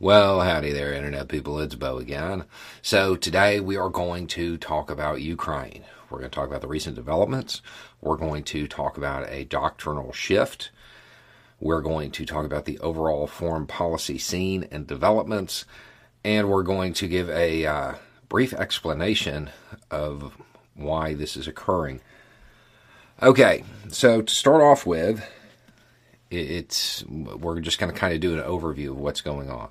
Well, howdy there, Internet people. It's Beau again. So, today we are going to talk about Ukraine. We're going to talk about the recent developments. We're going to talk about a doctrinal shift. We're going to talk about the overall foreign policy scene and developments. And we're going to give a uh, brief explanation of why this is occurring. Okay, so to start off with, it's we're just going to kind of do an overview of what's going on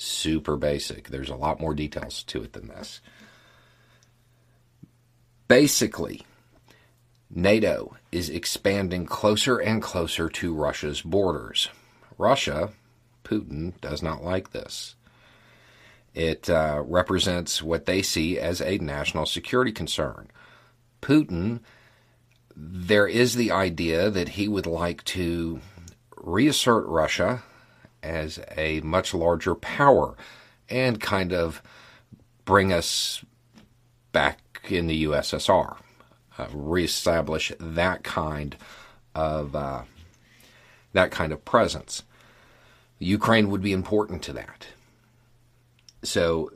super basic. There's a lot more details to it than this. Basically, NATO is expanding closer and closer to Russia's borders. Russia, Putin, does not like this. It uh, represents what they see as a national security concern. Putin, there is the idea that he would like to reassert Russia as a much larger power and kind of bring us back in the USSR, uh, reestablish that kind of uh, that kind of presence. Ukraine would be important to that. So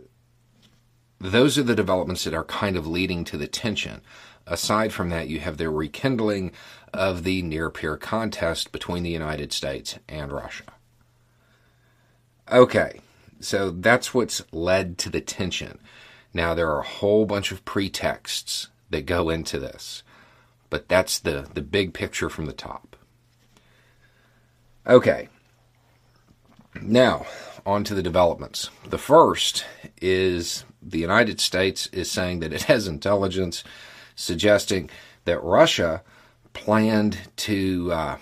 those are the developments that are kind of leading to the tension. Aside from that, you have the rekindling of the near peer contest between the United States and Russia. Okay, so that's what's led to the tension. Now, there are a whole bunch of pretexts that go into this, but that's the, the big picture from the top. Okay, now on to the developments. The first is the United States is saying that it has intelligence suggesting that Russia planned to uh,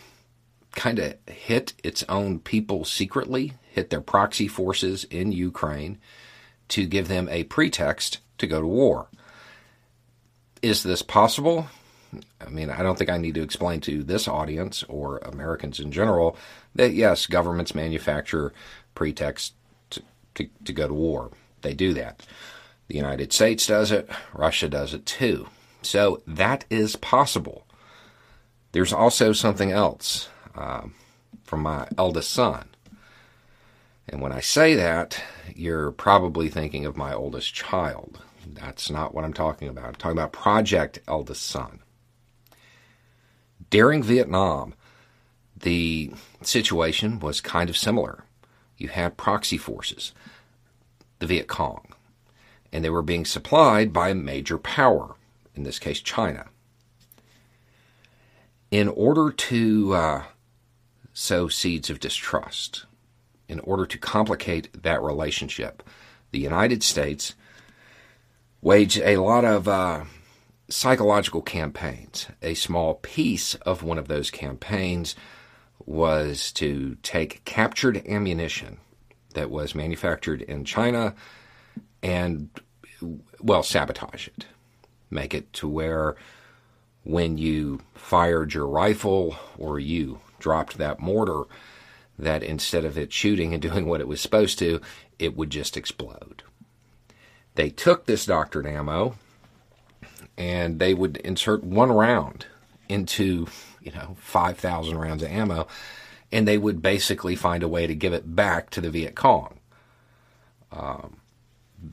kind of hit its own people secretly hit their proxy forces in Ukraine to give them a pretext to go to war. Is this possible? I mean, I don't think I need to explain to this audience or Americans in general that yes, governments manufacture pretexts to, to, to go to war. They do that. The United States does it, Russia does it too. So that is possible. There's also something else uh, from my eldest son. And when I say that, you're probably thinking of my oldest child. That's not what I'm talking about. I'm talking about Project Eldest Son. During Vietnam, the situation was kind of similar. You had proxy forces, the Viet Cong, and they were being supplied by a major power, in this case, China. In order to uh, sow seeds of distrust, in order to complicate that relationship. The United States waged a lot of uh, psychological campaigns. A small piece of one of those campaigns was to take captured ammunition that was manufactured in China and, well, sabotage it. Make it to where when you fired your rifle or you dropped that mortar, that instead of it shooting and doing what it was supposed to, it would just explode. They took this doctored ammo and they would insert one round into, you know, 5,000 rounds of ammo and they would basically find a way to give it back to the Viet Cong. Um,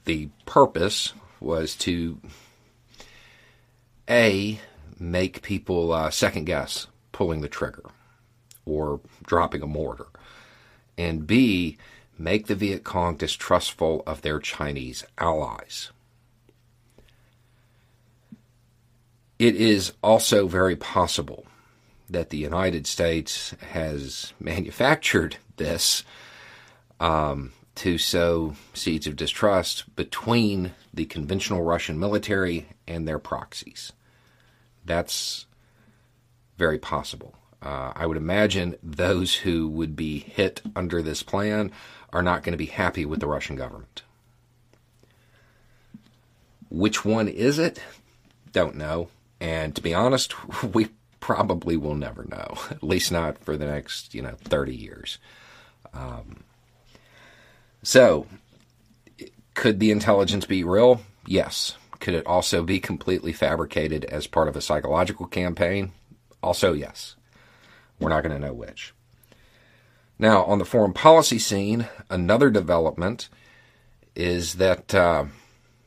the purpose was to a make people uh, second guess pulling the trigger or dropping a mortar and B, make the Viet Cong distrustful of their Chinese allies. It is also very possible that the United States has manufactured this um, to sow seeds of distrust between the conventional Russian military and their proxies. That's very possible. Uh, I would imagine those who would be hit under this plan are not going to be happy with the Russian government. Which one is it? don't know. And to be honest, we probably will never know, at least not for the next, you know, 30 years. Um, so, could the intelligence be real? Yes. Could it also be completely fabricated as part of a psychological campaign? Also, yes. We're not going to know which. Now, on the foreign policy scene, another development is that uh,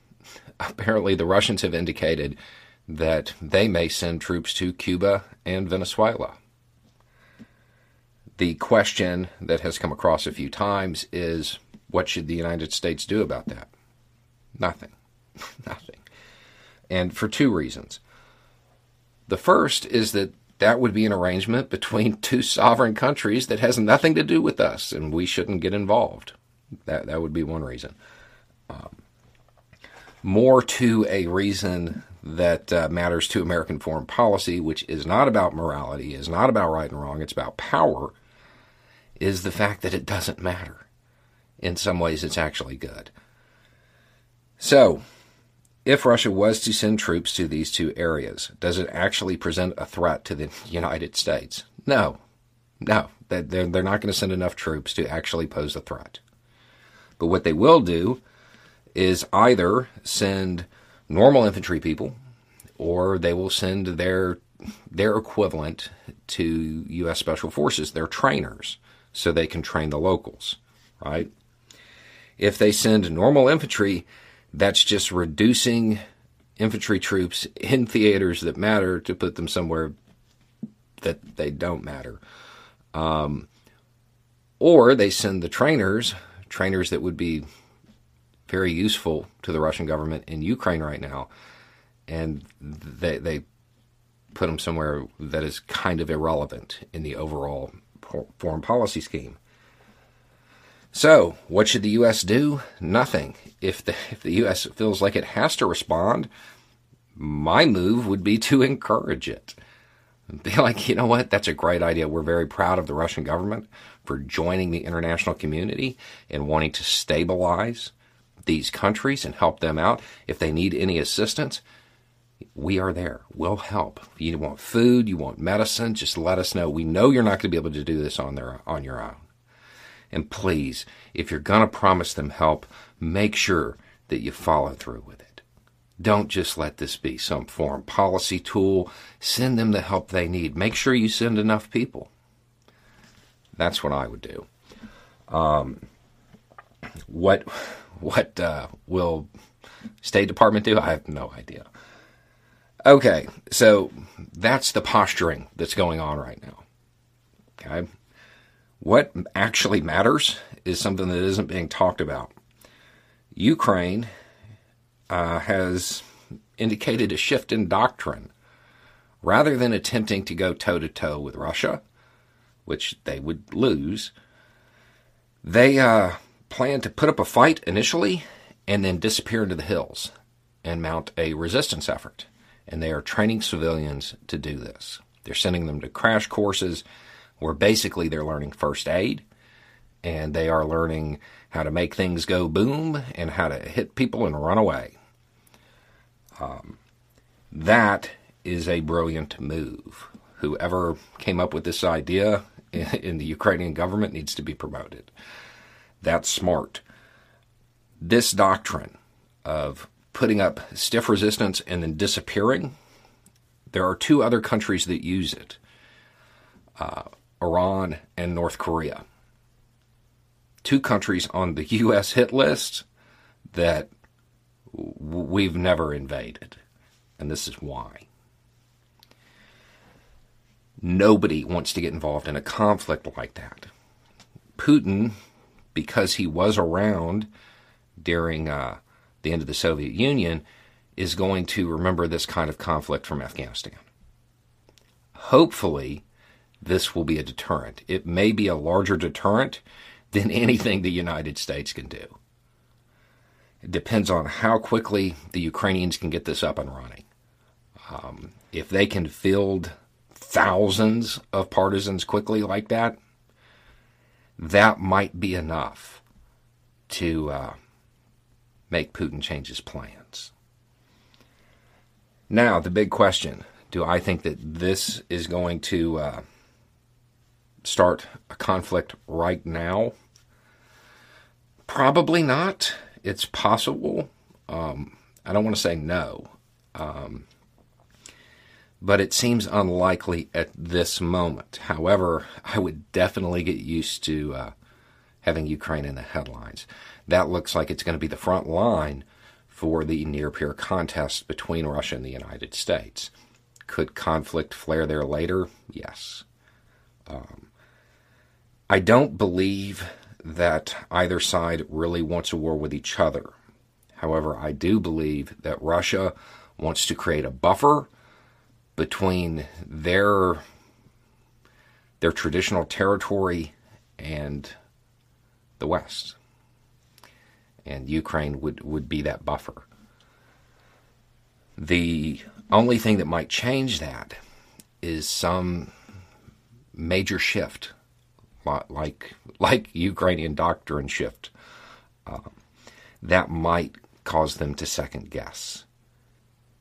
apparently the Russians have indicated that they may send troops to Cuba and Venezuela. The question that has come across a few times is what should the United States do about that? Nothing. Nothing. And for two reasons. The first is that that would be an arrangement between two sovereign countries that has nothing to do with us, and we shouldn't get involved. That that would be one reason. Um, more to a reason that uh, matters to American foreign policy, which is not about morality, is not about right and wrong, it's about power, is the fact that it doesn't matter. In some ways, it's actually good. So, if Russia was to send troops to these two areas, does it actually present a threat to the United States? No. No. They're, not going to send enough troops to actually pose a threat. But what they will do is either send normal infantry people or they will send their their equivalent to US Special Forces, their trainers, so they can train the locals, right? If they send normal infantry, that's just reducing infantry troops in theaters that matter to put them somewhere that they don't matter. Um, or they send the trainers, trainers that would be very useful to the Russian government in Ukraine right now, and they they put them somewhere that is kind of irrelevant in the overall foreign policy scheme. So, what should the U.S. do? Nothing. If the if the U.S. feels like it has to respond, my move would be to encourage it. Be like, you know what? That's a great idea. We're very proud of the Russian government for joining the international community and wanting to stabilize these countries and help them out. If they need any assistance, we are there. We'll help. You want food, you want medicine, just let us know. We know you're not going to be able to do this on their on your own. And please, if you're going to promise them help, make sure that you follow through with it. Don't just let this be some foreign policy tool. Send them the help they need. Make sure you send enough people. That's what I would do. Um, what what uh, will State Department do? I have no idea. Okay, so that's the posturing that's going on right now. Okay. What actually matters is something that isn't being talked about. Ukraine uh, has indicated a shift in doctrine. Rather than attempting to go toe to toe with Russia, which they would lose, they uh, plan to put up a fight initially and then disappear into the hills and mount a resistance effort. And they are training civilians to do this. They're sending them to crash courses where basically they're learning first aid and they are learning how to make things go boom and how to hit people and run away. Um, that is a brilliant move. Whoever came up with this idea in the Ukrainian government needs to be promoted. That's smart. This doctrine of putting up stiff resistance and then disappearing, there are two other countries that use it uh, Iran and North Korea. Two countries on the U.S. hit list that we've never invaded. And this is why. Nobody wants to get involved in a conflict like that. Putin because he was around during uh, the end of the Soviet Union, is going to remember this kind of conflict from Afghanistan. Hopefully, this will be a deterrent. It may be a larger deterrent than anything the United States can do. It depends on how quickly the Ukrainians can get this up and running. Um, if they can field thousands of partisans quickly like that, that might be enough to uh, make Putin change his plans. Now, the big question do I think that this is going to uh, start a conflict right now? Probably not. It's possible. Um, I don't want to say no. Um, but it seems unlikely at this moment. However, I would definitely get used to uh, having Ukraine in the headlines. That looks like it's going to be the front line for the near peer contest between Russia and the United States. Could conflict flare there later? Yes. Um, I don't believe that either side really wants a war with each other. However, I do believe that Russia wants to create a buffer between their their traditional territory and the West. And Ukraine would, would be that buffer. The only thing that might change that is some major shift, like like Ukrainian doctrine shift, um, that might cause them to second guess.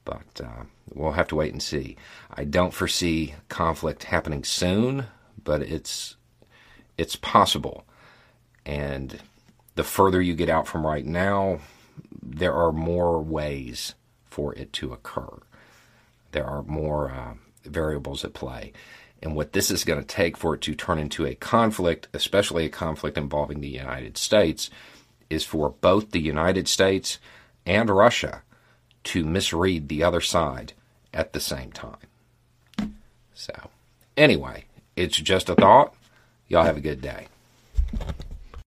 But uh, we'll have to wait and see. I don't foresee conflict happening soon, but it's it's possible. And the further you get out from right now, there are more ways for it to occur. There are more uh, variables at play. And what this is going to take for it to turn into a conflict, especially a conflict involving the United States, is for both the United States and Russia to misread the other side at the same time. So, anyway, it's just a thought. Y'all have a good day.